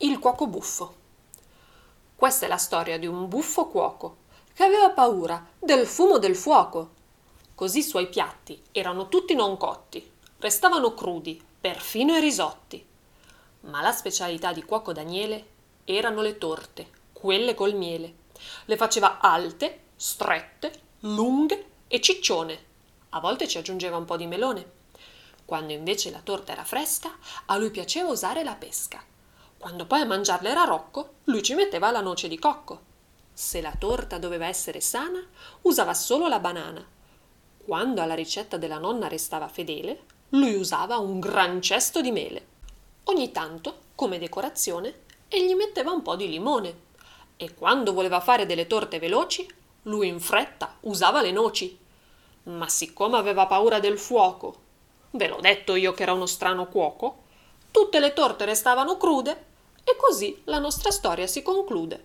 Il cuoco buffo. Questa è la storia di un buffo cuoco che aveva paura del fumo del fuoco. Così i suoi piatti erano tutti non cotti, restavano crudi, perfino i risotti. Ma la specialità di cuoco Daniele erano le torte, quelle col miele. Le faceva alte, strette, lunghe e ciccione. A volte ci aggiungeva un po' di melone. Quando invece la torta era fresca, a lui piaceva usare la pesca. Quando poi a mangiarla era Rocco, lui ci metteva la noce di cocco. Se la torta doveva essere sana, usava solo la banana. Quando alla ricetta della nonna restava fedele, lui usava un gran cesto di mele. Ogni tanto, come decorazione, egli metteva un po' di limone. E quando voleva fare delle torte veloci, lui in fretta usava le noci. Ma siccome aveva paura del fuoco, ve l'ho detto io che era uno strano cuoco, tutte le torte restavano crude e così la nostra storia si conclude.